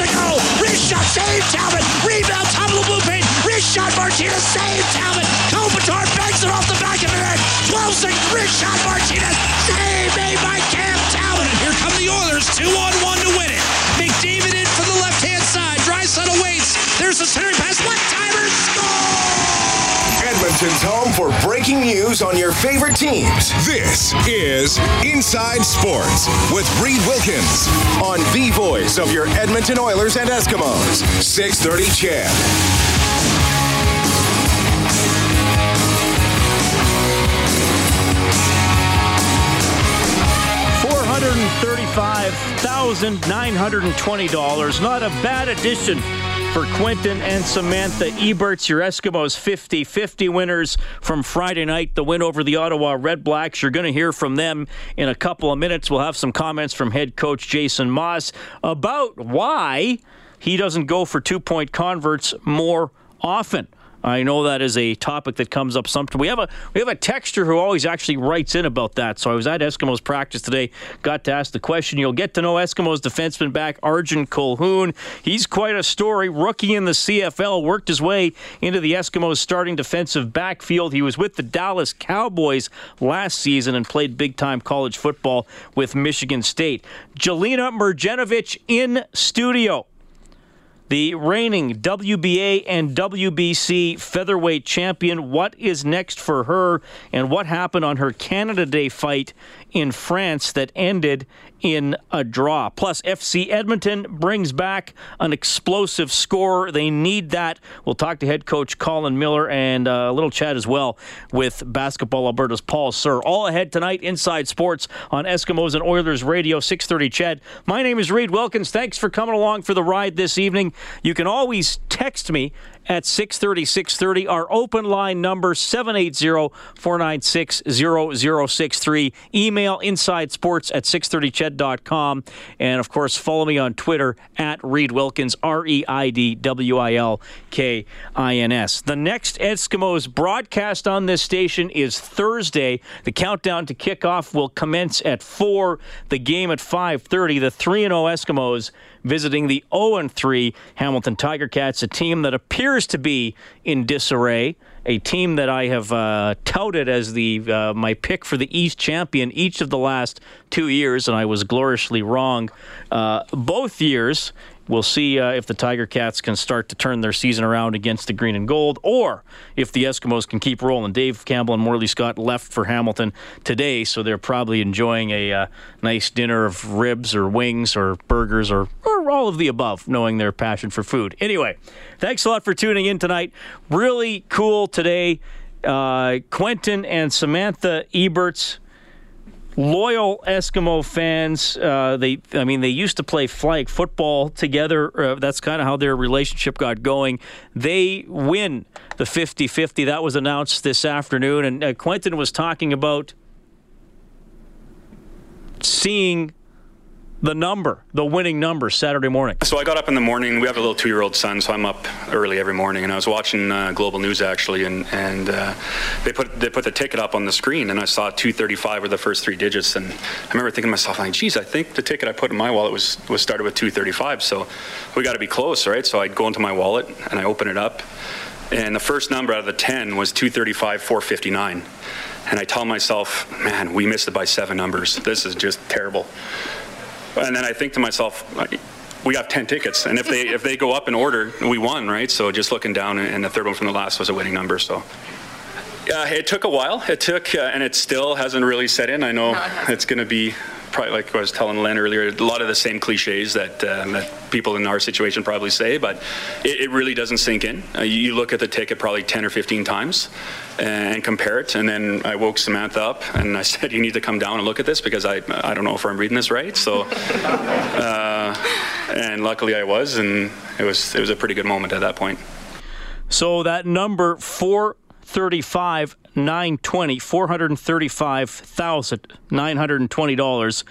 To go. Wrist shot, save Talbot. Rebound, top of the blue paint. Wrist shot, Martinez, save Talbot. Kopitar banks it off the back of the net. 12 seconds, wrist shot, Martinez. Save made by Cam Talbot. Here come the Oilers, two on one to win it. McDavid in from the left-hand side. Dry Drysdale awaits. There's a centering pass. One-timer, score! Home for breaking news on your favorite teams. This is Inside Sports with Reid Wilkins on the voice of your Edmonton Oilers and Eskimos. 630 CHED. $435,920. Not a bad addition for Quentin and Samantha Eberts, your Eskimos 50 50 winners from Friday night, the win over the Ottawa Redblacks. You're going to hear from them in a couple of minutes. We'll have some comments from head coach Jason Maas about why he doesn't go for two point converts more often. I know that is a topic that comes up sometimes. We have a we have a texter who always actually writes in about that. So I was at Eskimos practice today, got to ask the question. You'll get to know Eskimos defenseman back Arjen Colquhoun. He's quite a story. Rookie in the CFL, worked his way into the Eskimos starting defensive backfield. He was with the Dallas Cowboys last season and played big time college football with Michigan State. Jelena Mrdjenovich in studio the reigning WBA and WBC featherweight champion. What is next for her, and what happened on her Canada Day fight in France that ended in a draw? Plus, FC Edmonton brings back an explosive score. They need that. We'll talk to head coach Colin Miller and uh, a little chat as well with Basketball Alberta's Paul Sir. All ahead tonight, Inside Sports on Eskimos and Oilers Radio, 630 CHED. My name is Reid Wilkins. Thanks for coming along for the ride this evening. You can always text me at 630 630. Our open line number 780 496 0063. Email insidesports at 630ched.com. And of course, follow me on Twitter at Reid Wilkins, R E I D W I L K I N S. The next Eskimos broadcast on this station is Thursday. The countdown to kickoff will commence at 4, the game at 5:30. The 3 0 Eskimos visiting the 0 3 Hamilton Tiger Cats, a team that appears to be in disarray, a team that I have uh, touted as the uh, my pick for the East champion each of the last two years, and I was gloriously wrong uh, both years. We'll see uh, if the Tiger Cats can start to turn their season around against the green and gold, or if the Eskimos can keep rolling. Dave Campbell and Morley Scott left for Hamilton today, so they're probably enjoying a uh, nice dinner of ribs or wings or burgers or, or all of the above, knowing their passion for food. Anyway, thanks a lot for tuning in tonight. Really cool today. Uh, Quentin and Samantha Eberts loyal Eskimo fans. Uh, they, I mean, they used to play flag football together. Uh, that's kind of how their relationship got going. They win the 50 50. That was announced this afternoon. And uh, Quentin was talking about seeing the number, the winning number, Saturday morning? So I got up in the morning. We have a little two-year-old son, so I'm up early every morning. And I was watching uh, Global News actually, and and uh, they put they put the ticket up on the screen, and I saw 235 were the first three digits. And I remember thinking to myself, like, geez, I think the ticket I put in my wallet was was started with 235. So we got to be close, right? So I'd go into my wallet and I open it up, and the first number out of the 10 was 235 459. And I tell myself, man, we missed it by seven numbers. This is just terrible. And then I think to myself, we have 10 tickets, and if they if they go up in order, we won, right? So just looking down, and the third one from the last was a winning number. So. Uh, it took a while. It took, uh, and it still hasn't really set in. I know No, it it's going to be probably like I was telling Len earlier, a lot of the same cliches that uh, that people in our situation probably say, but it, it really doesn't sink in. Uh, you look at the ticket probably 10 or 15 times and compare it, and then I woke Samantha up and I said, "You need to come down and look at this because I I don't know if I'm reading this right." So, uh, and luckily I was, and it was it was a pretty good moment at that point. So that number four thirty-five nine twenty four hundred thirty-five thousand nine hundred twenty dollars.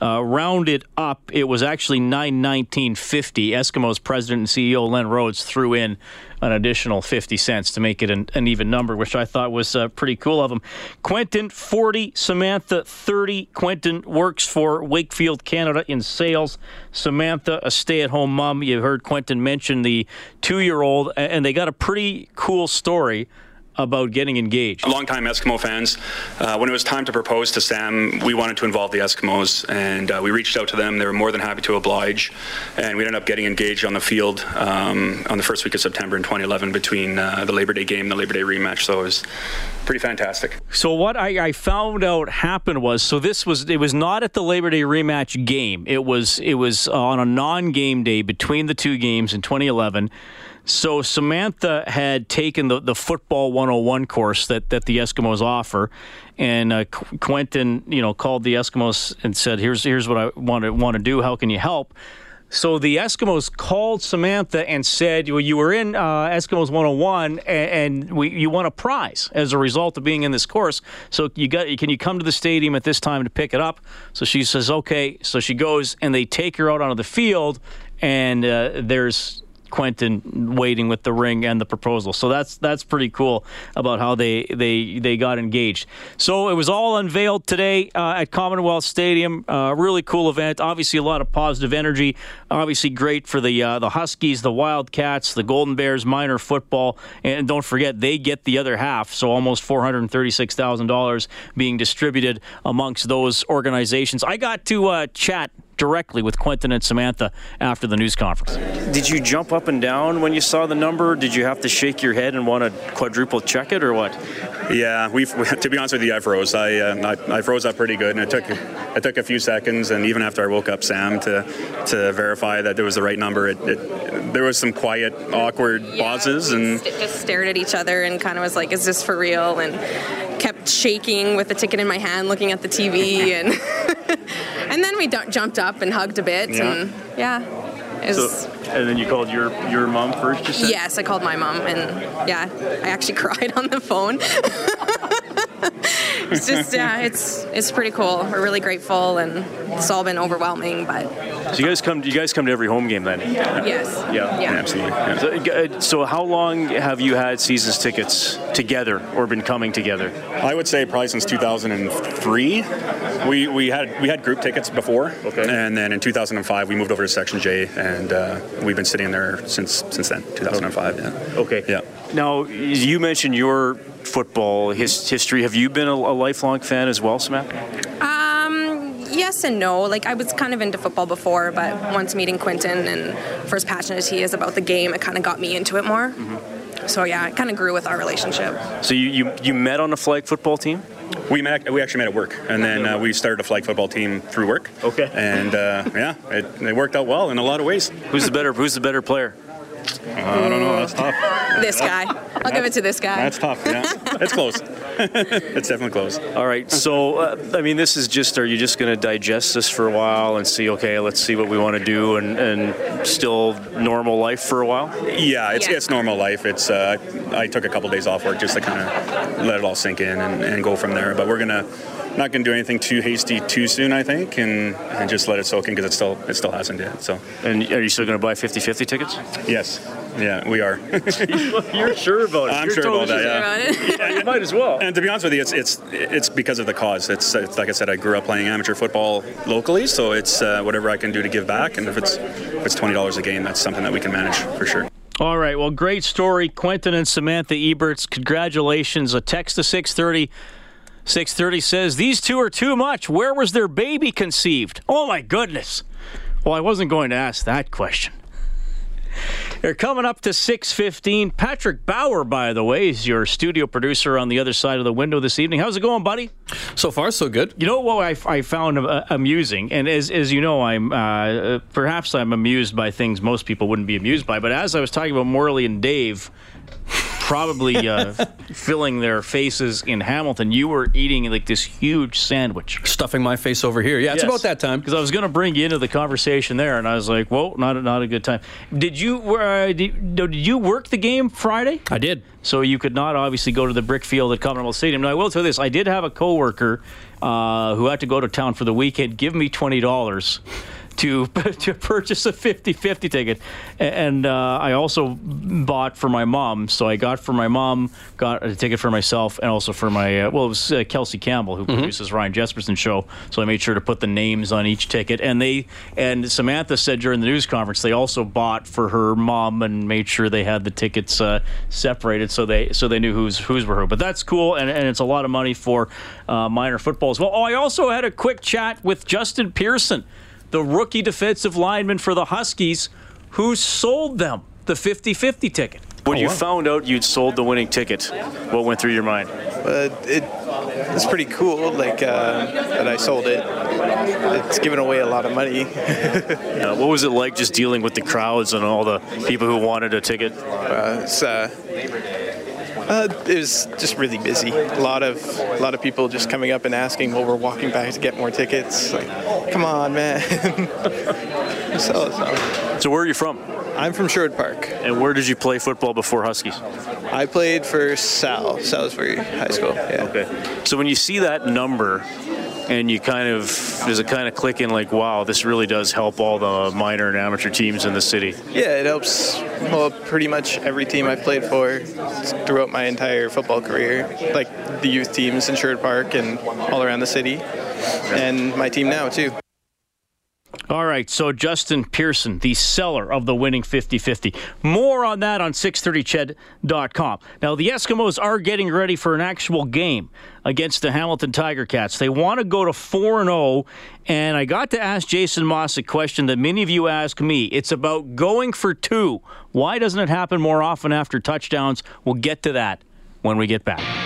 Uh, rounded up, it was actually nine nineteen fifty. Eskimos president and CEO Len Rhodes threw in an additional fifty cents to make it an, an even number, which I thought was uh, pretty cool of him. Quentin forty, Samantha thirty. Quentin works for Wakefield Canada in sales. Samantha, a stay-at-home mom. You heard Quentin mention the two-year-old, and they got a pretty cool story about getting engaged? Longtime Eskimo fans. Uh, when it was time to propose to Sam, we wanted to involve the Eskimos, and uh, we reached out to them. They were more than happy to oblige, and we ended up getting engaged on the field um, on the first week of September in 2011 between uh, the Labor Day game and the Labor Day rematch. So it was pretty fantastic. So what I, I found out happened was so this was it was not at the Labor Day rematch game. It was it was on a non-game day between the two games in 2011. So Samantha had taken the, the football 101 course that, that the Eskimos offer, and uh, Qu- Quentin, you know, called the Eskimos and said, "Here's here's what I want to want to do. How can you help?" So the Eskimos called Samantha and said, "Well, you were in uh, Eskimos 101, and, and we, you won a prize as a result of being in this course. So you got can you come to the stadium at this time to pick it up?" So she says, "Okay." So she goes, and they take her out onto the field, and uh, there's Quentin waiting with the ring and the proposal. So that's that's pretty cool about how they they they got engaged. So it was all unveiled today uh, at Commonwealth Stadium. Uh, really cool event. Obviously a lot of positive energy. Obviously great for the uh, the Huskies, the Wildcats, the Golden Bears, minor football, and don't forget they get the other half. So almost four hundred thirty six thousand dollars being distributed amongst those organizations. I got to uh, chat directly with Quentin and Samantha after the news conference. Did you jump up and down when you saw the number? Did you have to shake your head and want to quadruple check it, or what? Yeah, we to be honest with you, I froze. I, uh, I, I froze up pretty good, and it took it took a few seconds, and even after I woke up Sam to to verify that there was the right number, it, it there was some quiet, awkward Yeah, pauses, we and st- just stared at each other and kind of was like, "Is this for real?" And kept shaking with the ticket in my hand, looking at the TV, and and then we d- jumped up and hugged a bit, Yeah. and yeah, it was. and then you called your your mom first. You Yes, I called my mom, and yeah, I actually cried on the phone. it's just, yeah, it's it's pretty cool. We're really grateful, and it's all been overwhelming, but So you guys come. You guys come to every home game then. yes, Yeah. yeah. absolutely. yeah. So, uh, so how long have you had seasons tickets together or been coming together? I would say probably since 2003. We, we had we had group tickets before, Okay. and then in 2005 we moved over to Section J, and uh, we've been sitting there since since then. 2005. Yeah. Okay. Yeah. Now you mentioned your football his, history. Have you been a, a lifelong fan as well, Samantha? Um, yes and no. Like I was kind of into football before, but once meeting Quentin and for as passionate as he is about the game, it kind of got me into it more. So yeah, it kind of grew with our relationship. So you, you you met on a flag football team? We met. We actually met at work, and then uh, we started a flag football team through work. Okay. And uh, yeah, it, it worked out well in a lot of ways. Who's the better Who's the better player? I don't know. That's tough. This guy, I'll give it to this guy. That's tough. Yeah, it's close. it's definitely close. All right. So uh, I mean, this is just. Are you just going to digest this for a while and see? Okay, let's see what we want to do, and, and still normal life for a while. Yeah, it's Yeah. it's normal life. It's uh, I took a couple days off work just to kind of let it all sink in and, and go from there. But we're gonna not gonna do anything too hasty too soon, I think, and, and just let it soak in because it still it still hasn't yet. So And are you still going to buy 50-50 tickets? yes, yeah, we are. You're sure about it. I'm You're sure about that. Sure Yeah. about it? You might as well. And to be honest with you, it's it's it's because of the cause. It's, it's like I said, I grew up playing amateur football locally, so it's uh, whatever I can do to give back. And if it's if it's twenty dollars a game, that's something that we can manage for sure. All right. Well, great story. Quentin and Samantha Eberts, congratulations. A text to 630. 630 says, These two are too much. Where was their baby conceived? Oh, my goodness. Well, I wasn't going to ask that question. They're coming up to 6.15. Patrick Bauer, by the way, is your studio producer on the other side of the window this evening. How's it going, buddy? So far, so good. You know what I, I found uh, amusing, and as, as you know, I'm uh, perhaps I'm amused by things most people wouldn't be amused by. But as I was talking about Morley and Dave, probably uh, filling their faces in Hamilton. You were eating like this huge sandwich, stuffing my face over here. Yeah, it's yes. about that time. Because I was going to bring you into the conversation there, and I was like, "Whoa, not a, not a good time." Did you uh, did, did you work the game Friday? I did. So you could not obviously go to the brick field at Commonwealth Stadium. Now I will tell you this: I did have a coworker uh, who had to go to town for the weekend. Give me twenty dollars to to purchase a 50-50 ticket, and uh, I also bought for my mom. So I got for my mom, got a ticket for myself, and also for my uh, well, it was uh, Kelsey Campbell who mm-hmm. produces Ryan Jespersen show. So I made sure to put the names on each ticket, and they and Samantha said during the news conference they also bought for her mom and made sure they had the tickets uh, separated so they so they knew who's who's were who. But that's cool, and, and it's a lot of money for uh, minor football as well. Oh, I also had a quick chat with Justin Pearson the rookie defensive lineman for the Huskies, who sold them the 50 50 ticket. When oh, you wow. found out you'd sold the winning ticket, what went through your mind? Uh, it, it's pretty cool, like uh, that I sold it. It's given away a lot of money. yeah, what was it like just dealing with the crowds and all the people who wanted a ticket? Uh, it's, uh, it was just really busy. A lot of a lot of people just coming up and asking while we're walking back to get more tickets. Like, come on, man. so, so where are you from? I'm from Sherwood Park. And where did you play football before Huskies? I played for Sal, Salisbury High School. Yeah. Okay. So when you see that number and you kind of there's a kind of clicking like wow this really does help all the minor and amateur teams in the city. Yeah it helps well pretty much every team i've played for throughout my entire football career like the youth teams in sherwood park and all around the city and my team now too all right, so Justin Pearson, the seller of the winning 50 50. More on that on 630ched.com. Now, the Eskimos are getting ready for an actual game against the Hamilton Tiger Cats. They want to go to 4 0, and I got to ask Jason Maas a question that many of you ask me. It's about going for two. Why doesn't it happen more often after touchdowns? We'll get to that when we get back.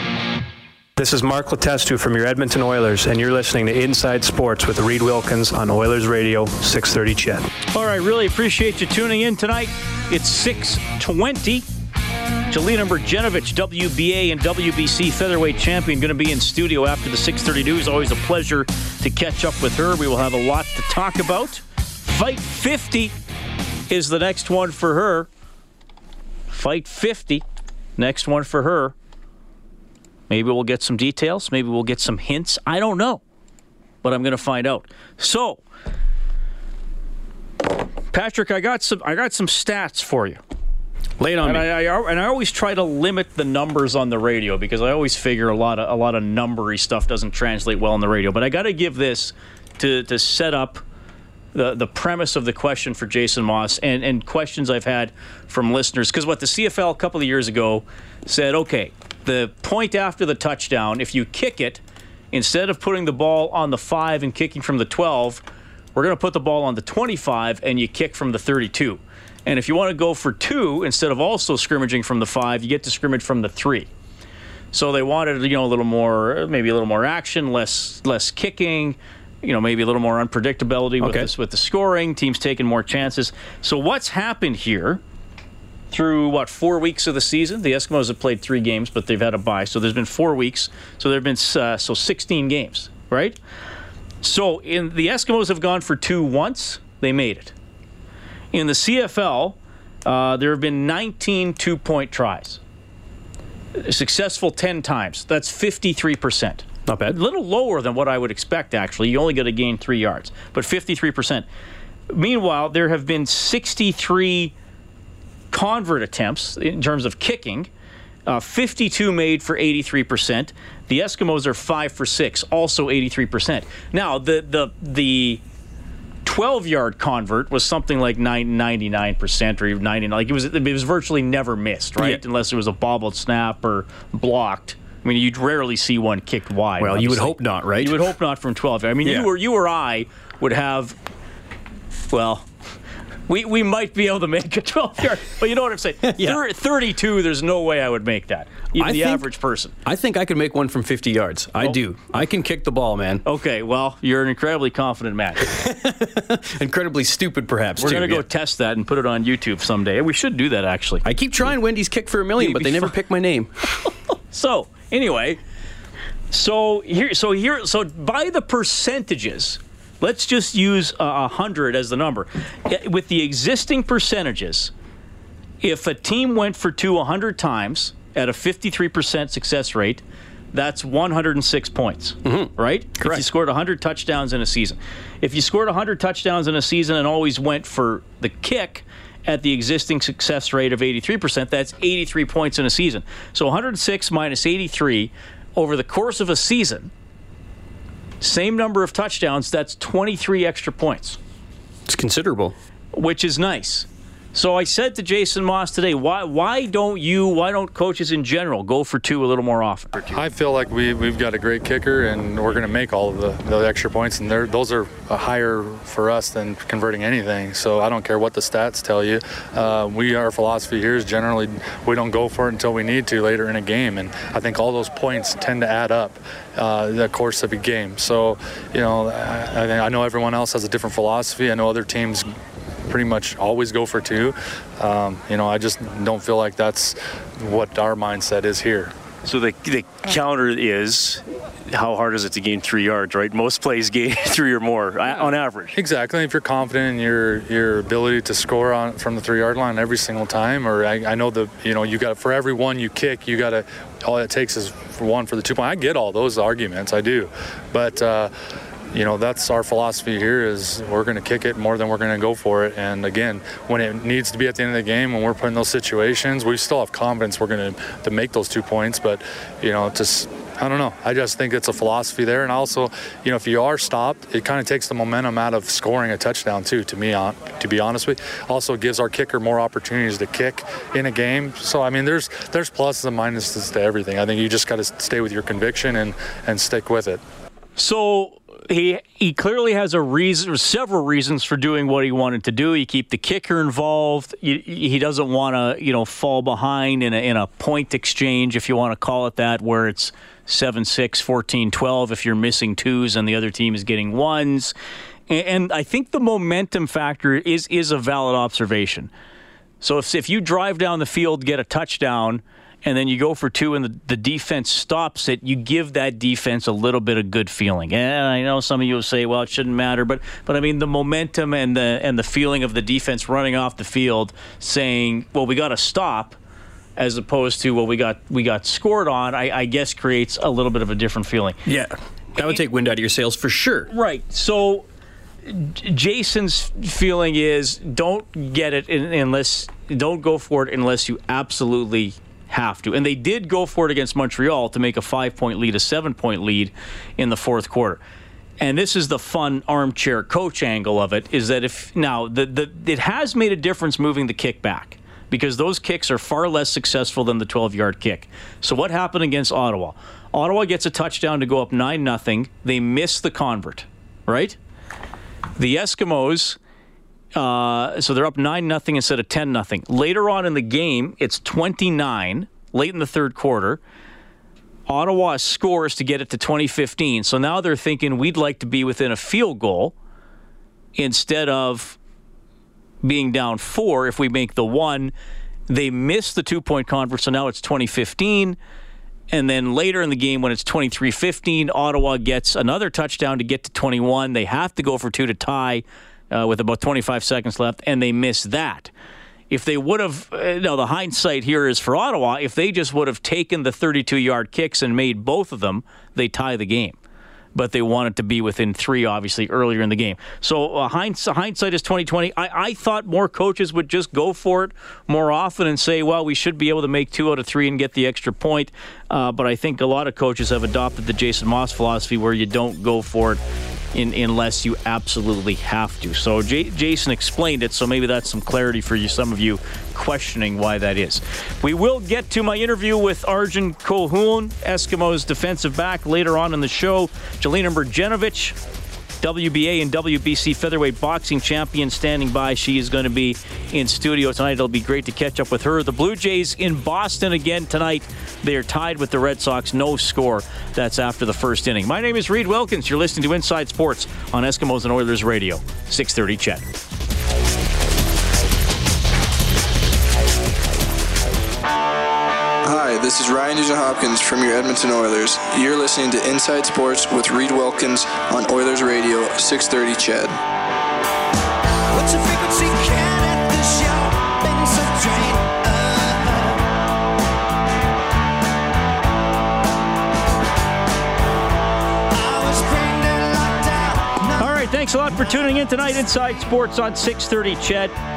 This is Mark Letestu from your Edmonton Oilers, and you're listening to Inside Sports with Reid Wilkins on Oilers Radio 630 CHED. All right, really appreciate you tuning in tonight. It's 620. Jelena Mrdjenovich, WBA and WBC featherweight champion, going to be in studio after the 6:30 news. Always a pleasure to catch up with her. We will have a lot to talk about. Fight 50 is the next one for her. Fight 50, next one for her. Maybe we'll get some details. Maybe we'll get some hints. I don't know. But I'm going to find out. So, Patrick, I got some I got some stats for you. It on and me. I, I, and I always try to limit the numbers on the radio because I always figure a lot of a lot of numbery stuff doesn't translate well on the radio. But I got to give this to to set up the the premise of the question for Jason Maas and and questions I've had from listeners because what the CFL a couple of years ago said, okay, the point after the touchdown, if you kick it, instead of putting the ball on the five and kicking from the 12, we're going to put the ball on the 25 and you kick from the 32. And if you want to go for two, instead of also scrimmaging from the five, you get to scrimmage from the three. So they wanted, you know, a little more, maybe a little more action, less less kicking, you know, maybe a little more unpredictability with this with the scoring. Teams taking more chances. So what's happened here? Through what four weeks of the season. The Eskimos have played three games, but they've had a bye, so there's been four weeks. So there've been uh, so 16 games, right? So in the Eskimos have gone for two once. They made it. In the CFL, uh, there have been 19 two-point tries. Successful 10 times. That's 53 percent. Not bad. A little lower than what I would expect, actually. You only got to gain three yards, but 53 percent. Meanwhile, there have been 63 convert attempts in terms of kicking. Uh, 52 made for 83%. The Eskimos are 5 for 6, also 83%. Now, the the the 12 yard convert was something like 99% or even 99 like it was it was virtually never missed, right? Yeah. Unless it was a bobbled snap or blocked. I mean, you'd rarely see one kicked wide. Well, obviously. you would hope not, right? You would hope not from 12. I mean, yeah. you or you or I would have well, We, we might be able to make a 12 yard, but you know what I'm saying? Yeah. Thir- 32, there's no way I would make that. Even I the think- average person. I think I could make one from 50 yards. I Oh. do. I can kick the ball, man. Okay, well, you're an incredibly confident man. Incredibly stupid, perhaps. We're going to go yeah. test that and put it on YouTube someday. We should do that, actually. I keep trying Wendy's kick for a million, You'd but they never fine. pick my name. So anyway, so here, so here, so by the percentages, let's just use a uh, hundred as the number. With the existing percentages, if a team went for two hundred times at a fifty-three percent success rate, that's 106 points, right? Correct. If you scored 100 touchdowns in a season. If you scored 100 touchdowns in a season and always went for the kick at the existing success rate of 83%, that's 83 points in a season. So 106 minus 83 over the course of a season, same number of touchdowns, that's 23 extra points It's considerable. which is nice. So I said to Jason Maas today, why why don't you, why don't coaches in general go for two a little more often? I feel like we, we've got a great kicker, and we're going to make all of the, the extra points, and those are higher for us than converting anything. So I don't care what the stats tell you. Uh, we our philosophy here is generally we don't go for it until we need to later in a game, and I think all those points tend to add up uh, the course of a game. So you know, I, I know everyone else has a different philosophy. I know other teams pretty much always go for two. Um, you know, I just don't feel like that's what our mindset is here. So the, the counter is how hard is it to gain three yards, right? Most plays gain three or more on average. Exactly. If you're confident in your your ability to score on from the three yard line every single time, or I, I know the you know you got for every one you kick, you got to all it takes is for one for the two point. I get all those arguments, I do, but. Uh, you know that's our philosophy here is we're going to kick it more than we're going to go for it and again when it needs to be at the end of the game when we're put in those situations we still have confidence we're going to to make those two points but you know just I don't know. I just think it's a philosophy there, and also, you know, if you are stopped, it kind of takes the momentum out of scoring a touchdown too. To me, on to be honest with, you. also gives our kicker more opportunities to kick in a game. So I mean, there's there's pluses and minuses to everything. I think you just got to stay with your conviction and and stick with it. So he he clearly has a reason, several reasons for doing what he wanted to do. He keep the kicker involved. He, he doesn't want to you know fall behind in a, in a point exchange, if you want to call it that, where it's 7 6, 14 12 if you're missing twos and the other team is getting ones. And, and I think the momentum factor is is a valid observation. So if if you drive down the field, get a touchdown, and then you go for two, and the, the defense stops it, you give that defense a little bit of good feeling. And I know some of you will say, well, it shouldn't matter, but but I mean the momentum and the and the feeling of the defense running off the field, saying, well, we got to stop. As opposed to well, we got we got scored on, I, I guess creates a little bit of a different feeling. Yeah. That would take wind out of your sails for sure. Right. So Jason's feeling is don't get it in, unless don't go for it unless you absolutely have to. And they did go for it against Montreal to make a 5-point lead a 7-point lead in the fourth quarter. And this is the fun armchair coach angle of it is that if now the, the it has made a difference moving the kick back because those kicks are far less successful than the 12-yard kick. So what happened against Ottawa? Ottawa gets a touchdown to go up 9 nothing. They miss the convert, right? The Eskimos, uh, so they're up 9 nothing instead of 10 nothing. Later on in the game, it's 29, late in the third quarter. Ottawa scores to get it to 2015. So now they're thinking we'd like to be within a field goal instead of being down four if we make the one. They miss the two point convert, so now it's 2015. And then later in the game, when it's 23 15, Ottawa gets another touchdown to get to 21. They have to go for two to tie uh, with about 25 seconds left, and they miss that. If they would have, uh, no, the hindsight here is for Ottawa. If they just would have taken the 32 yard kicks and made both of them, they tie the game. But they wanted to be within three, obviously, earlier in the game. So uh, hindsight, hindsight is 2020. I, I thought more coaches would just go for it more often and say, well, we should be able to make two out of three and get the extra point. Uh, but I think a lot of coaches have adopted the Jason Maas philosophy where you don't go for it in, unless you absolutely have to. So J- Jason explained it, so maybe that's some clarity for you, some of you questioning why that is. We will get to my interview with Arjen Colquhoun, Eskimos defensive back, later on in the show. Jelena Mrdjenovich WBA and WBC featherweight boxing champion, standing by. She is going to be in studio tonight. It'll be great to catch up with her. The Blue Jays in Boston again tonight. They are tied with the Red Sox. No score. That's after the first inning. My name is Reid Wilkins. You're listening to Inside Sports on Eskimos and Oilers Radio. 6:30. CHED. This is Ryan Nugent Hopkins from your Edmonton Oilers. You're listening to Inside Sports with Reid Wilkins on Oilers Radio 630 CHED. What's your frequency count at the shopping subtrain? All right, thanks a lot for tuning in tonight. Inside Sports on 6:30. CHED.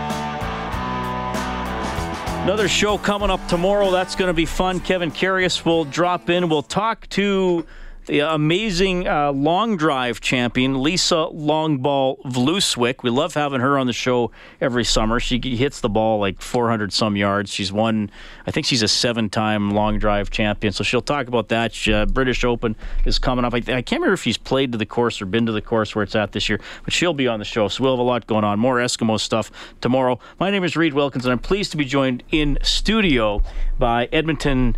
Another show coming up tomorrow. That's going to be fun. Kevin Carius will drop in. We'll talk to the amazing uh, long drive champion, Lisa Longball Vlooswyk. We love having her on the show every summer. She hits the ball like 400 some yards. She's won, I think she's a seven time long drive champion. So she'll talk about that. She, uh, British Open is coming up. I, I can't remember if she's played to the course or been to the course where it's at this year, but she'll be on the show. So we'll have a lot going on. More Eskimo stuff tomorrow. My name is Reid Wilkins, and I'm pleased to be joined in studio by Edmonton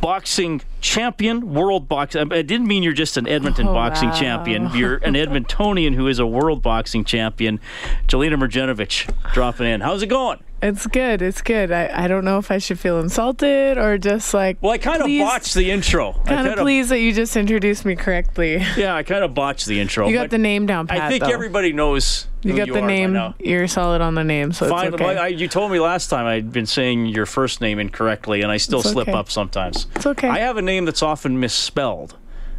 boxing champion, world boxing. I didn't mean you're just an Edmonton Oh, boxing wow. champion. You're an Edmontonian who is a world boxing champion. Jelena Mrdjenovich dropping in. How's it going? It's good. It's good. I, I don't know if I should feel insulted or just like. Well, I kind of botched the intro. Kind of pleased that you just introduced me correctly. Yeah, I kind of botched the intro. You got the name down pat. I think though. everybody knows. You got you the name. You're solid on the name, so Fine, it's okay. I, you told me last time I'd been saying your first name incorrectly, and I still It's slip okay. up sometimes. It's okay. I have a name that's often misspelled,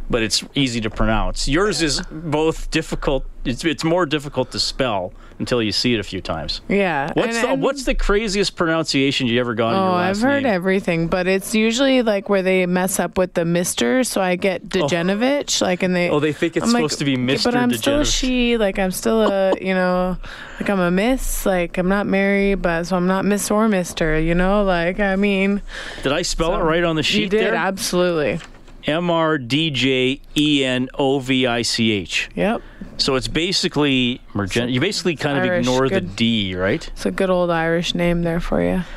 but it's easy to pronounce. Yours is both difficult. It's, it's more difficult to spell until you see it a few times. yeah. What's and- the, and- what's the craziest pronunciation you ever got in Oh, I've heard name? everything, but it's usually like where they mess up with the Mister, so I get oh. Degenovich, like, and they. Oh, they think it's I'm like, supposed to be Mr. But I'm still a she, like I'm still a, you know, like I'm a Miss, like I'm not married, but so I'm not Miss or Mister, you know, like I mean. Did I spell it right on the sheet You did there? absolutely. M R D J E N O V I C H. Yep. So it's basically Mergen. You basically kind of Irish, ignore the. D, right? It's a good old Irish name there for you.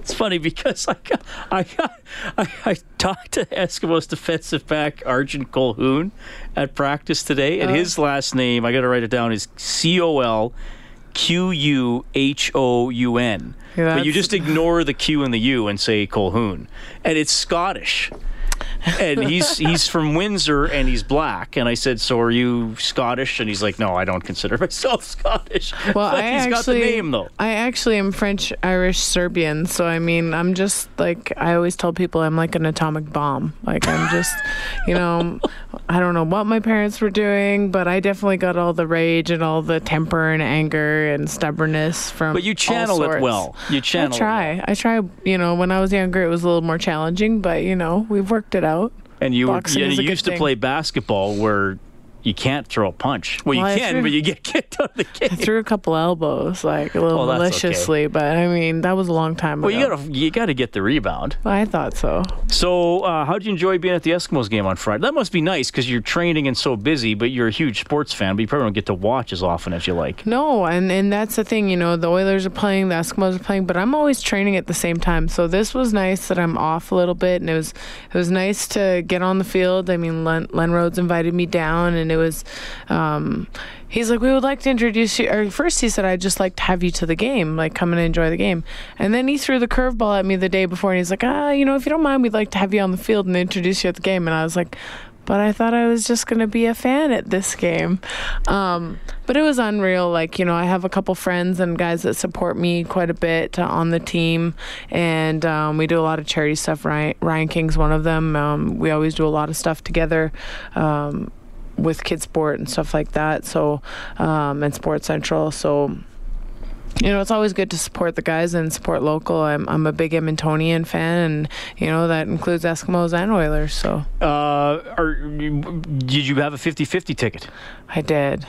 It's funny because I got, I got, I, I talked to Eskimos defensive back Arjen Colquhoun at practice today, and Oh. his last name I got to write it down is C O L Q U H O U N. Yeah, But you just ignore the Q and the U and say Colhoun, and it's Scottish. and he's he's from Windsor and he's black. And I said, "So are you Scottish?" And he's like, "No, I don't consider myself Scottish." Well, but I he's got the actually, name though. I actually am French, Irish, Serbian. So I mean, I'm just like I always tell people, I'm like an atomic bomb. Like I'm just, you know, I don't know what my parents were doing, but I definitely got all the rage and all the temper and anger and stubbornness from. But you channel it well. You channel I try. I try. You know, when I was younger, it was a little more challenging, but you know, we've worked it out. And you, were, Boxing you, is a you used to thing. play basketball where you can't throw a punch. Well, you Well, I can, threw- but you get kicked out of the game. I threw a couple elbows, like a little Oh, that's okay. maliciously, but I mean, that was a long time Well, ago. Well, you gotta you gotta get the rebound. I thought so. So, uh, how did you enjoy being at the Eskimos game on Friday? That must be nice because you're training and so busy, but you're a huge sports fan. But you probably don't get to watch as often as you like. No, and and that's the thing, you know, the Oilers are playing, the Eskimos are playing, but I'm always training at the same time. So this was nice that I'm off a little bit, and it was it was nice to get on the field. I mean, Len, Len Rhodes invited me down, and it was. Um, He's like, we would like to introduce you. Or first, he said, I'd just like to have you to the game, like come and enjoy the game. And then he threw the curveball at me the day before, and he's like, ah, you know, if you don't mind, we'd like to have you on the field and introduce you at the game. And I was like, but I thought I was just going to be a fan at this game. Um, but it was unreal. Like, you know, I have a couple friends and guys that support me quite a bit on the team. And um, we do a lot of charity stuff. Ryan, Ryan King's one of them. Um, we always do a lot of stuff together. With Kid Sport and stuff like that. So, um, and Sports Central. So, you know, it's always good to support the guys and support local. I'm, I'm a big Edmontonian fan, and you know that includes Eskimos and Oilers. So Uh, are, did you have a 50-50 ticket? I did.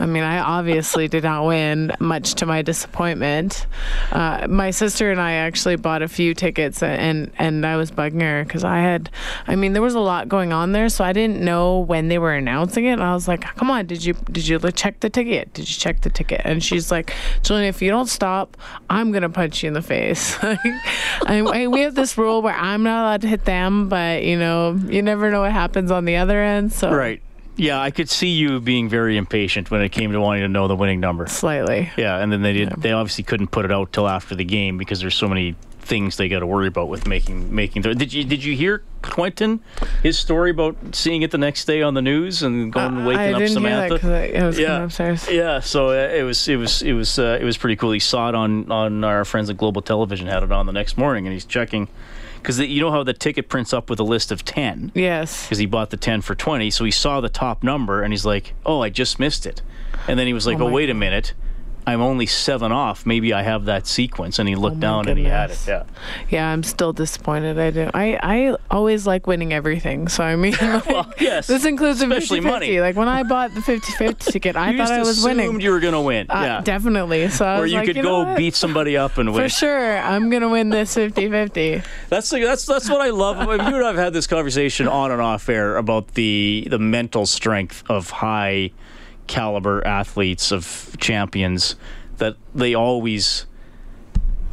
I mean, I obviously did not win, much to my disappointment. Uh, my sister and I actually bought a few tickets, and and I was bugging her because I had, I mean, there was a lot going on there, so I didn't know when they were announcing it. And I was like, "Come on, did you did you check the ticket? Did you check the ticket?" And she's like, "Julian, if you don't stop, I'm gonna punch you in the face." I, I, we have this rule where I'm not allowed to hit them, but you know, you never know what happens on the other end. So Right. Yeah, I could see you being very impatient when it came to wanting to know the winning number. Slightly. Yeah, and then they did. They obviously couldn't put it out till after the game because there's so many things they got to worry about with making making. The, did you did you hear Quentin his story about seeing it the next day on the news and going and waking I up didn't Samantha? hear that I, I was Yeah. upstairs. Yeah, so uh, it was it was it was uh, it was pretty cool. He saw it on on our friends at Global Television had it on the next morning, and he's checking because you know how the ticket prints up with a list of ten. Yes. Because he bought the ten for twenty, so he saw the top number and he's like, "Oh, I just missed it," and then he was like, Oh "Oh, wait a minute." I'm only seven off. Maybe I have that sequence, and he looked down and he had it. Yeah. Yeah, I'm still disappointed. I do. I, I always like winning everything. So I mean, like, yes, this includes the especially 50-50. money. Like when I bought the 50-50 ticket, I thought I was winning. I assumed you were going to win. Uh, yeah, definitely. So I or you like, could you know go what? beat somebody up and win. For sure, I'm gonna win this 50-50. That's that's that's what I love. I mean, you and I have had this conversation on and off air about the the mental strength of high caliber athletes of champions that they always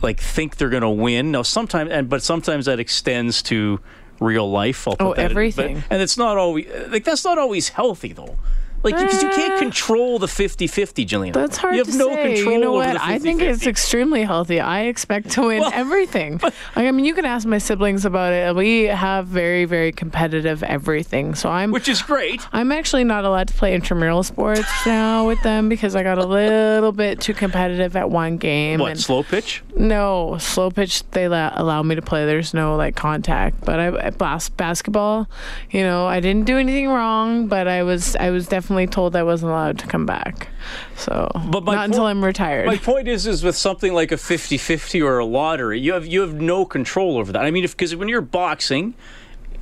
like think they're going to win. Now sometimes and but sometimes that extends to real life. Oh, that in- but- everything. and it's not always like that's not always healthy though. Like because you can't uh, control the 50-50, Jillian. That's hard You have to no say. control you know over what? the I think it's extremely healthy. I expect to win everything. Like, I mean, you can ask my siblings about it. We have very, very competitive everything. So I'm, which is great. I'm actually not allowed to play intramural sports now with them because I got a little bit too competitive at one game. What and slow pitch? no slow pitch. They la- allow me to play. There's no like contact. But I bas- basketball, you know, I didn't do anything wrong, but I was I was definitely told I wasn't allowed to come back. So But not until I'm retired. My point is, is with something like a 50-50 or a lottery, you have you have no control over that. I mean, if because when you're boxing,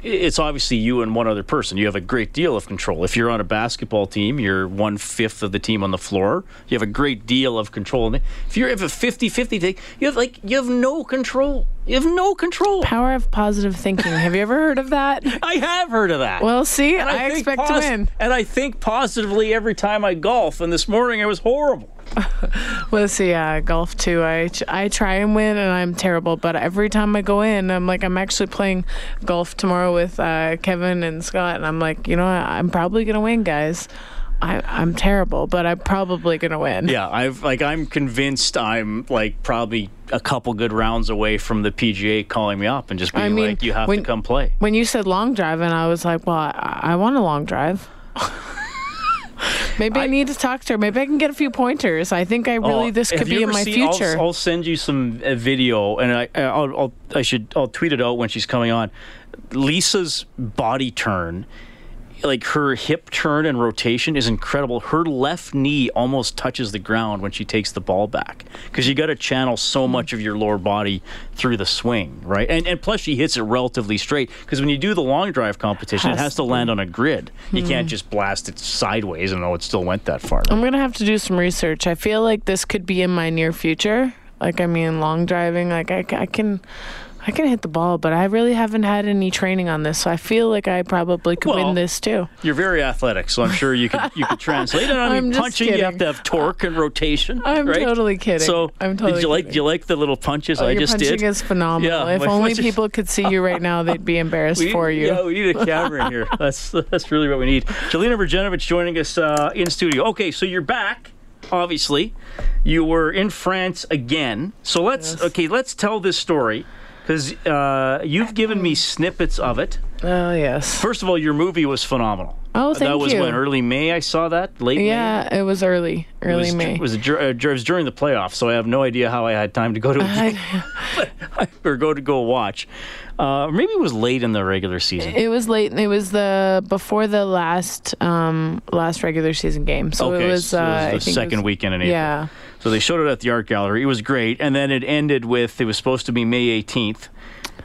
it's obviously you and one other person. You have a great deal of control. If you're on a basketball team, you're one fifth of the team on the floor. You have a great deal of control. If you have a 50-50 thing, you have like you have no control. You have no control. Power of positive thinking. Have you ever heard of that? I have heard of that. Well, see, And I, think expect pos- to win. And I think positively every time I golf. And this morning it was horrible. Well, see, yeah, golf too. I I try and win, and I'm terrible. But every time I go in, I'm like, I'm actually playing golf tomorrow with uh, Kevin and Scott, and I'm like, you know. I'm probably gonna win, guys. I, I'm terrible, but I'm probably gonna win. Yeah, I've like I'm convinced I'm like probably a couple good rounds away from the PGA calling me up and just being I mean, like, you have when- to come play. When you said long drive, and I was like, well, I, I want a long drive. Maybe I, need to talk to her. Maybe I can get a few pointers. I think I really Oh, this could be in my seen- I'll- future. I'll, send you some uh, video, and I, I'll, I'll, I should, I'll tweet it out when she's coming on. Lisa's body turn, like her hip turn and rotation, is incredible. Her left knee almost touches the ground when she takes the ball back because you got to channel so Hmm. much of your lower body through the swing, right? And and plus she hits it relatively straight because when you do the long drive competition, it Has has to to. land on a grid. You Hmm. can't just blast it sideways and know it still went that far. I'm gonna have to do some research. I feel like this could be in my near future. Like I mean, long driving. Like I, I can, I can hit the ball, but I really haven't had any training on this. So I feel like I probably could Well, win this too. You're very athletic, so I'm sure you could you could translate it. I mean, I'm just punching you have to have torque and rotation. I'm right? totally kidding. So, I'm did you like kidding. do you like the little punches Oh, I your just punching did? Punching is phenomenal. Yeah, if only people could see you right now, they'd be embarrassed We- for you. Yeah, we need a camera in here. That's that's really what we need. Jelena Mrdjenovich joining us uh, in studio. Okay, so you're back. Obviously, you were in France again. So let's okay. Let's tell this story because uh, you've given me snippets of it. Oh yes. First of all, your movie was phenomenal. Oh, thank you. that was you. when early May. I saw that late May. Yeah, it was early, It early was, May. It was, uh, it was during the playoffs, so I have no idea how I had time to go to a game or go to go watch. Uh, or maybe it was late in the regular season. It was late. It was the before the last um last regular season game. So okay, it was, so uh, it was the think second was- weekend in April. Yeah. So they showed it at the art gallery. It was great, and then it ended with it was supposed to be May 18th.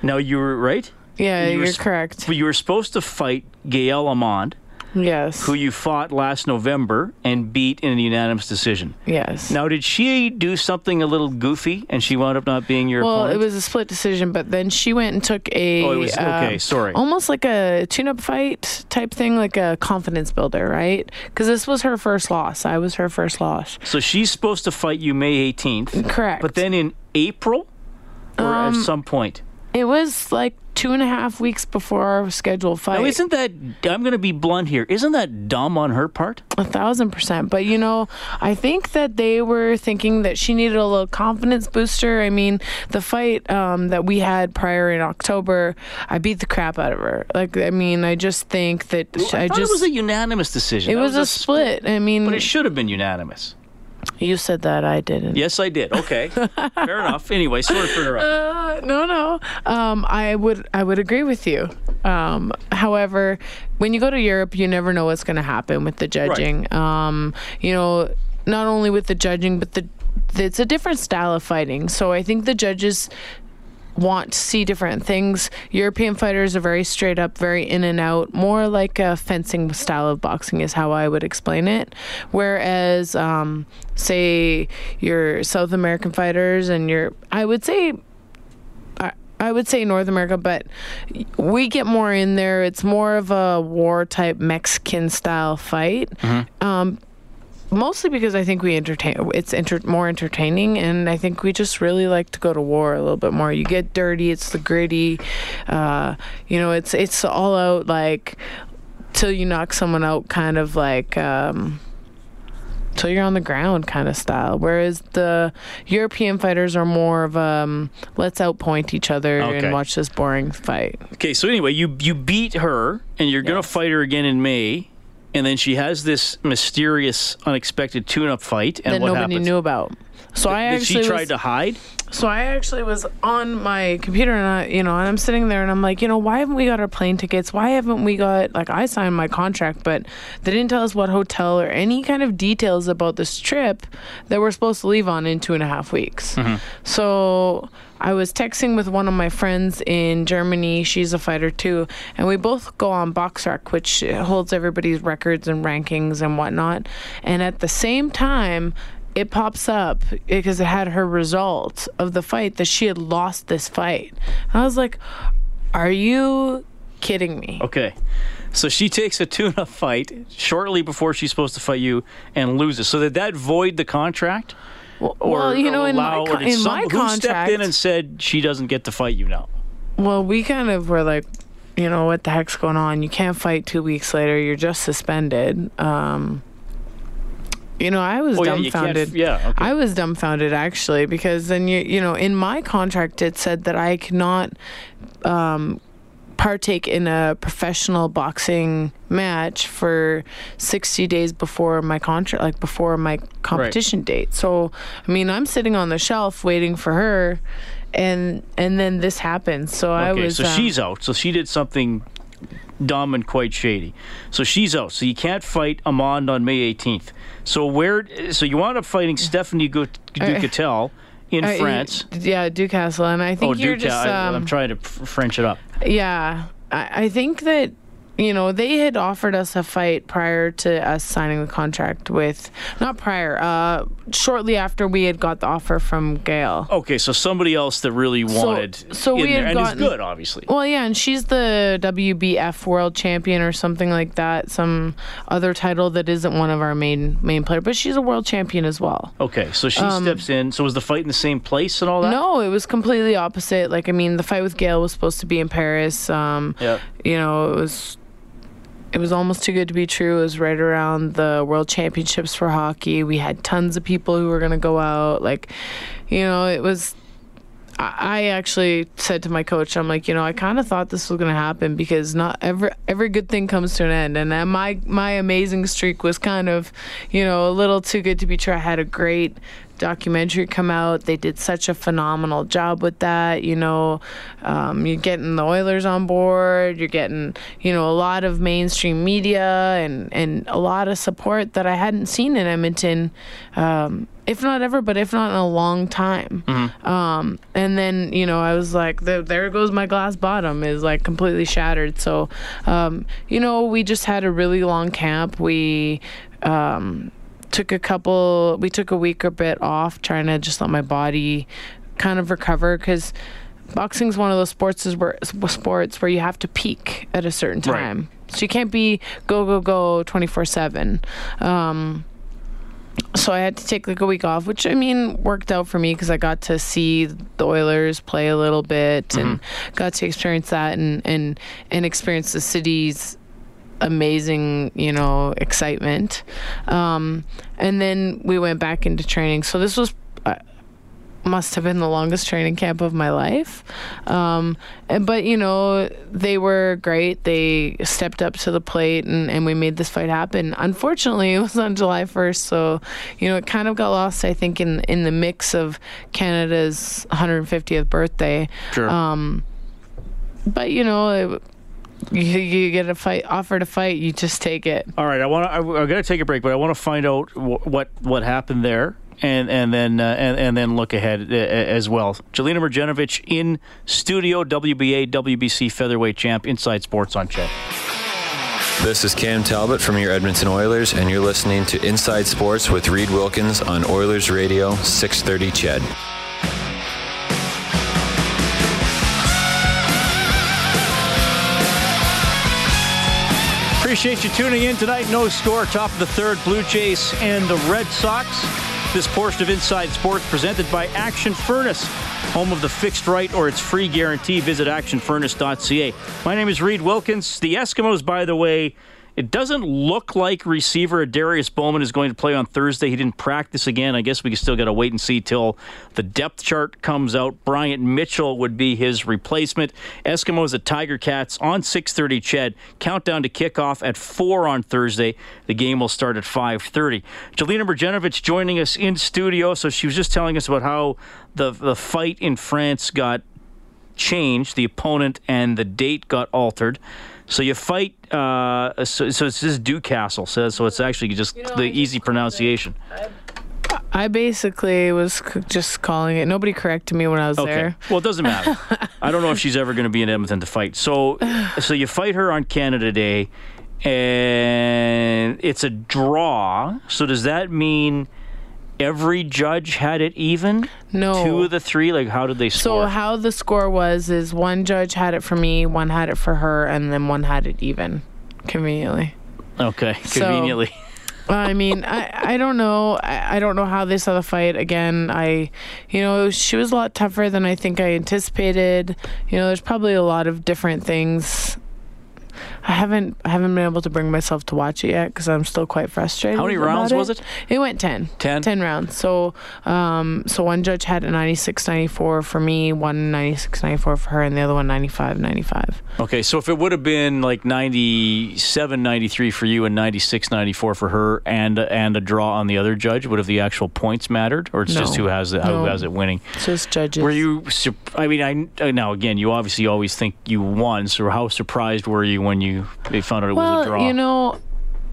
Now you were right. Yeah, You s- correct. But you were supposed to fight Gael Amand. Yes. who you fought last November and beat in a unanimous decision. Yes. Now, did she do something a little goofy and she wound up not being your opponent? well, opponent? it was a split decision, but then she went and took a Oh, it was- okay, um, sorry. almost like a tune-up fight type thing, like a confidence builder, right? Because this was her first loss. I was her first loss. so she's supposed to fight you May 18th. Correct. But then in April or at Um, some point? It was like two and a half weeks before our scheduled fight. Now, isn't that, I'm going to be blunt here, isn't that dumb on her part? A thousand percent. But you know, I think that they were thinking that she needed a little confidence booster. I mean, the fight um, that we had prior in October, I beat the crap out of her. Like, I mean, I just think that I, I, thought just. it was a unanimous decision. it That was, a split. I mean, But it should have been unanimous. You said that I didn't. Yes, I did. Okay. Fair enough. Anyway, sorry for interrupting. Uh, no, no. Um, I would, I would agree with you. Um, however, when you go to Europe, you never know what's going to happen with the judging. Um, you know, not only with the judging, but the it's a different style of fighting. So I think the judges want to see different things. European fighters are very straight up, very in and out, more like a fencing style of boxing is how I would explain it. Whereas, um, say your South American fighters and your, I would say. I- I would say North America, but we get more in there. It's more of a war type Mexican style fight. Um, mostly because I think we entertain. It's enter, more entertaining, and I think we just really like to go to war a little bit more. You get dirty. It's the gritty. Uh, you know, it's it's all out like till you knock someone out, kind of like. Um, till you're on the ground kind of style. Whereas the European fighters are more of um, let's outpoint each other Okay. and watch this boring fight. Okay, so anyway, you you beat her, and you're going to fight her again in May, and then she has this mysterious, unexpected tune-up fight, and that what nobody happens? knew about. So I Did actually she try was- to hide? So I actually was on my computer and I, you know, and I'm sitting there and I'm like, you know, why haven't we got our plane tickets? Why haven't we got like I signed my contract, but they didn't tell us what hotel or any kind of details about this trip that we're supposed to leave on in two and a half weeks. Mm-hmm. So I was texting with one of my friends in Germany. She's a fighter too, and we both go on BoxRec, which holds everybody's records and rankings and whatnot. And at the same time, it pops up because it had her result of the fight that she had lost this fight. And I was like, "Are you kidding me?" Okay. So she takes a tune-up fight shortly before she's supposed to fight you and loses. So did that void the contract? Or well, you know, in my allow- con- in some- my who stepped in and said she doesn't get to fight you now? Well, we kind of were like, you know, what the heck's going on? You can't fight two weeks later. You're just suspended. Um, you know, I was Oh, yeah, dumbfounded. yeah, okay. I was dumbfounded actually because then you, you know, in my contract it said that I cannot. um, partake in a professional boxing match for 60 days before my contract, like before my competition date. So, I mean, I'm sitting on the shelf waiting for her. And and then this happened. So I was. Okay, was. so um, she's out. So she did something dumb and quite shady. So she's out. So you can't fight Amand on May 18th. So where? So you wound up fighting Stephanie Gu- Ducatel in Uh, France. Yeah, Ducastel, and I think oh, you're Duca- just. I, Um, I'm trying to f- French it up. Yeah, I, I think that you know they had offered us a fight prior to us signing the contract with, not prior, uh, shortly after we had got the offer from Gail. Okay, so somebody else that really wanted so in we there, had and gotten- is good, obviously. Well, yeah, and she's the WBF world champion or something like that, some other title that isn't one of our main main players, but she's a world champion as well. Okay, so she Um, steps in. So was the fight in the same place and all that? No, it was completely opposite. Like, I mean, the fight with Gail was supposed to be in Paris. Um, Yep. You know, it was. It was almost too good to be true. It was right around the World Championships for hockey. We had tons of people who were going to go out. Like, you know, it was. I actually said to my coach, I'm like, you know, I kind of thought this was going to happen because not every every good thing comes to an end, and my my amazing streak was kind of, you know, a little too good to be true. I had a great documentary come out. They did such a phenomenal job with that. You know, um, you're getting the Oilers on board. You're getting, you know, a lot of mainstream media and and a lot of support that I hadn't seen in Edmonton. Um, if not ever, but if not in a long time. Um, and then, you know, I was like, there, there goes my glass bottom is like completely shattered. So, um, you know, we just had a really long camp. We, um, took a couple, we took a week or bit off trying to just let my body kind of recover because boxing's one of those sports is where sports where you have to peak at a certain Right. time. So you can't be go go go 24/7. Um so I had to take like a week off, which I mean worked out for me because I got to see the Oilers play a little bit and got to experience that and and and experience the city's amazing, you know, excitement. Um, and then we went back into training. So this was. Uh, must have been the longest training camp of my life. Um, and, but, you know, they were great. They stepped up to the plate and, and we made this fight happen. Unfortunately, it was on July 1st. So, you know, it kind of got lost, I think, in, in the mix of Canada's 150th birthday. Sure. Um, but, you know, it, you, you get a fight, offered a fight, you just take it. All right, I want to. I, I'm going to take a break, but I want to find out wh- what what happened there, and and then uh, and and then look ahead uh, as well. Jelena Mrdjenovich in studio, WBA, WBC featherweight champ, Inside Sports on CHED. This is Cam Talbot from your Edmonton Oilers, and you're listening to Inside Sports with Reid Wilkins on Oilers Radio 630 CHED. Appreciate you tuning in tonight. No score, top of the third, Blue Jays and the Red Sox. This portion of Inside Sports presented by Action Furnace, home of the fixed right or its free guarantee. Visit actionfurnace.ca. My name is Reid Wilkins. The Eskimos, by the way, it doesn't look like receiver Adarius Bowman is going to play on Thursday. He didn't practice again. I guess we still got to wait and see till the depth chart comes out. Bryant Mitchell would be his replacement. Eskimos at Tiger Cats on 6:30. CHED countdown to kickoff at four on Thursday. The game will start at 5:30. Jelena Mrdjenovich joining us in studio. So she was just telling us about how the the fight in France got changed. The opponent and the date got altered. So you fight. Uh, so, so it's just Newcastle says. So it's actually just the easy pronunciation. I basically was c- just calling it. Nobody corrected me when I was Okay. there. Well, it doesn't matter. I don't know if she's ever going to be in Edmonton to fight. So, so you fight her on Canada Day, and it's a draw. So does that mean every judge had it even? No. Two of the three. Like, how did they score? So how the score was is one judge had it for me, one had it for her, and then one had it even, conveniently. okay, So- conveniently. I mean, I, I don't know. I, I don't know how they saw the fight. Again, I, you know, she was a lot tougher than I think I anticipated. You know, there's probably a lot of different things. I haven't I haven't been able to bring myself to watch it yet because I'm still quite frustrated. How many rounds was it? It went 10. 10? 10 rounds. So um so one judge had a 96 94 for me, one 96 94 for her and the other one 95 95. Okay, so if it would have been like 97 93 for you and 96 94 for her and and a draw on the other judge, would have the actual points mattered or it's just who has it who has it winning? It's just judges. Were you I mean I now again, you obviously always think you won, so how surprised were you when you they found out it well, was a draw? you know,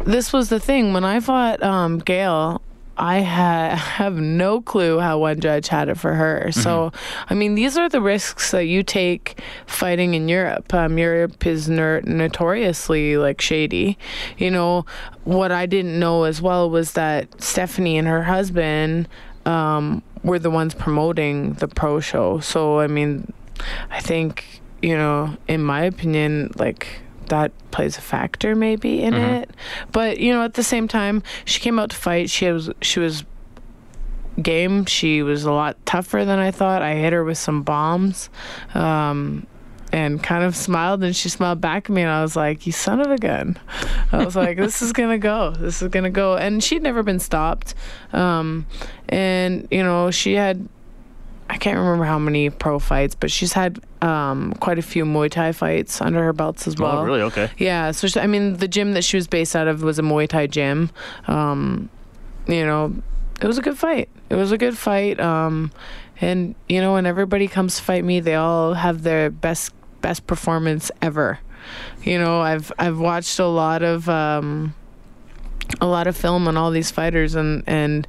this was the thing when I fought um, Gail. I ha- have no clue how one judge had it for her. So, I mean, these are the risks that you take fighting in Europe. Um, Europe is ner- notoriously like shady. You know, what I didn't know as well was that Stephanie and her husband um, were the ones promoting the pro show. So, I mean, I think, you know, in my opinion, like that plays a factor maybe in Mhm. it. But, you know, at the same time, she came out to fight. She was she was game. She was a lot tougher than I thought. I hit her with some bombs. Um and kind of smiled and she smiled back at me and I was like, You son of a gun. I was like, This is gonna go. This is gonna go and she'd never been stopped. Um and, you know, she had I can't remember how many pro fights, but she's had um, quite a few Muay Thai fights under her belts as well. Oh, really? Okay. Yeah. So she, I mean, the gym that she was based out of was a Muay Thai gym. Um, you know, it was a good fight. It was a good fight. Um, and you know, when everybody comes to fight me, they all have their best best performance ever. You know, I've I've watched a lot of um, a lot of film on all these fighters, and and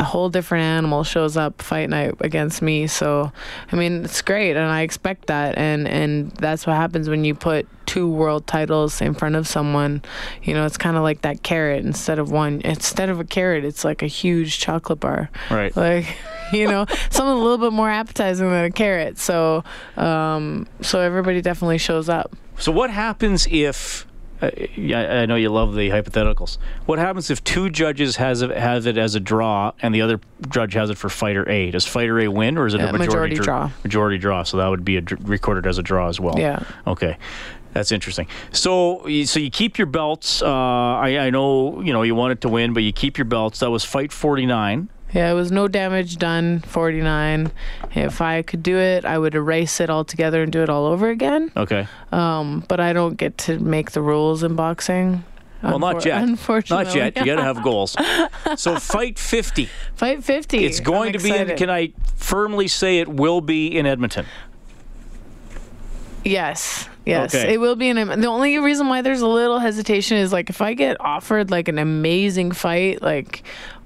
a whole different animal shows up fight night against me. So, I mean, it's great, and I expect that, and and that's what happens when you put two world titles in front of someone. You know, it's kind of like that carrot instead of one. Instead of a carrot, it's like a huge chocolate bar. Right. Like, you know, something a little bit more appetizing than a carrot. So, um, so everybody definitely shows up. So what happens if? Uh, I know you love the hypotheticals. What happens if two judges has it, has it as a draw and the other judge has it for fighter A? Does fighter A win or is it Yeah, a majority, majority draw. Majority draw. So that would be recorded as a draw as well. Yeah. Okay. That's interesting. So, you- so you keep your belts. Uh, I, I know you know you wanted to win, but you keep your belts. That was fight forty nine. Yeah, it was no damage done, 49. If I could do it, I would erase it altogether and do it all over again. Okay. Um, but I don't get to make the rules in boxing. Well, not yet. Unfortunately. Not yet. You got to have goals. So, fight 50. Fight 50. It's going I'm to be, in, excited. can I firmly say it will be in Edmonton? Yes. Yes. Okay. It will be an the only reason why there's a little hesitation is like if I get offered like an amazing fight like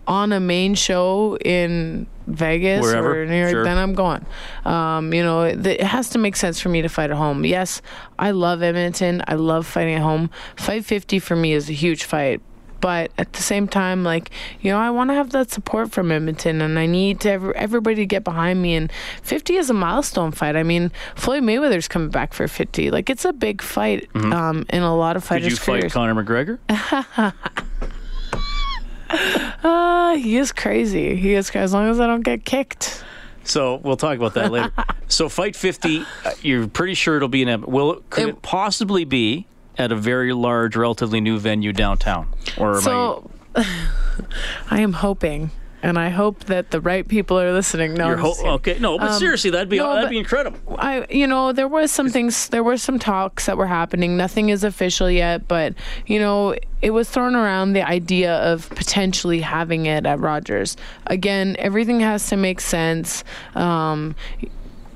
on a main show in Vegas Wherever, or New York, sure. then I'm gone. Um, you know, it, it has to make sense for me to fight at home. Yes, I love Edmonton. I love fighting at home. Fight 50 for me is a huge fight. But at the same time, like, you know, I want to have that support from Edmonton and I need to ever, everybody to get behind me. And 50 is a milestone fight. I mean, Floyd Mayweather's coming back for 50. Like, it's a big fight Mhm. um, in a lot of fighters' you fight careers. Conor McGregor? uh, he is crazy. He is crazy. As long as I don't get kicked. So we'll talk about that later. so fight 50, uh, you're pretty sure it'll be in Edmonton. Will it, could it, possibly be at a very large, relatively new venue downtown? Or am So, I am hoping. And I hope that the right people are listening. No, ho- okay, no, but Um, seriously, that'd be no, that'd be incredible. I, you know, there was some things, there were some talks that were happening. Nothing is official yet, but you know, it was thrown around the idea of potentially having it at Rogers. Again, everything has to make sense. Um,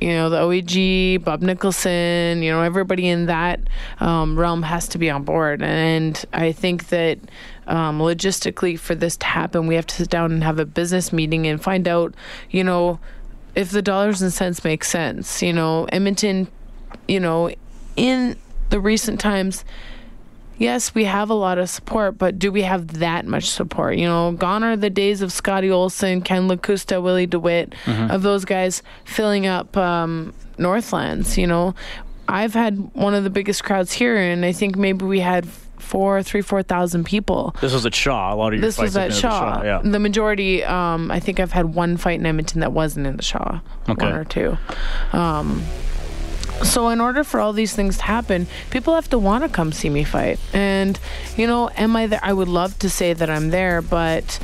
you know, the OEG, Bob Nicholson, you know, everybody in that um, realm has to be on board. And I think that um, logistically, for this to happen, we have to sit down and have a business meeting and find out, you know, if the dollars and cents make sense. You know, Edmonton, you know, in the recent times, yes, we have a lot of support, but do we have that much support? You know, gone are the days of Scotty Olson, Ken Lakusta, Willie DeWitt, Mhm. of those guys filling up um, Northlands. You know, I've had one of the biggest crowds here, and I think maybe we had four, three, four thousand people. This was at Shaw. A lot of your This was at Shaw. the Yeah. The majority, um, I think I've had one fight in Edmonton that wasn't in the Shaw. Okay. One or two. Um, so in order for all these things to happen, people have to want to come see me fight. And you know, am I there? I would love to say that I'm there, but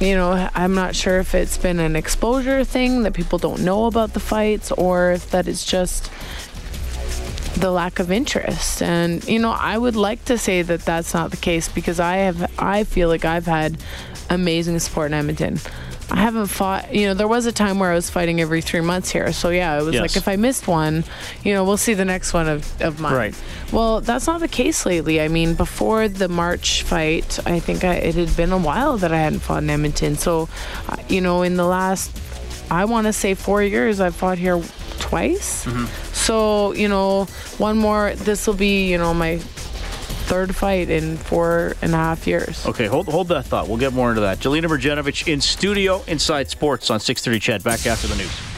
you know, I'm not sure if it's been an exposure thing that people don't know about the fights, or if that is just the lack of interest. And you know, I would like to say that that's not the case because I have, I feel like I've had amazing support in Edmonton. I haven't fought, you know, there was a time where I was fighting every three months here. So yeah, it was Yes. like if I missed one, you know, we'll see the next one of, of mine. Right. Well, that's not the case lately. I mean, before the March fight, I think I, it had been a while that I hadn't fought in Edmonton. So, you know, in the last, I want to say four years, I've fought here twice. Mm-hmm. So, you know, one more, this will be, you know, my third fight in four and a half years. Okay, hold hold that thought. We'll get more into that. Jelena Mrdjenovich in studio, Inside Sports on 630 CHED, Back after the news.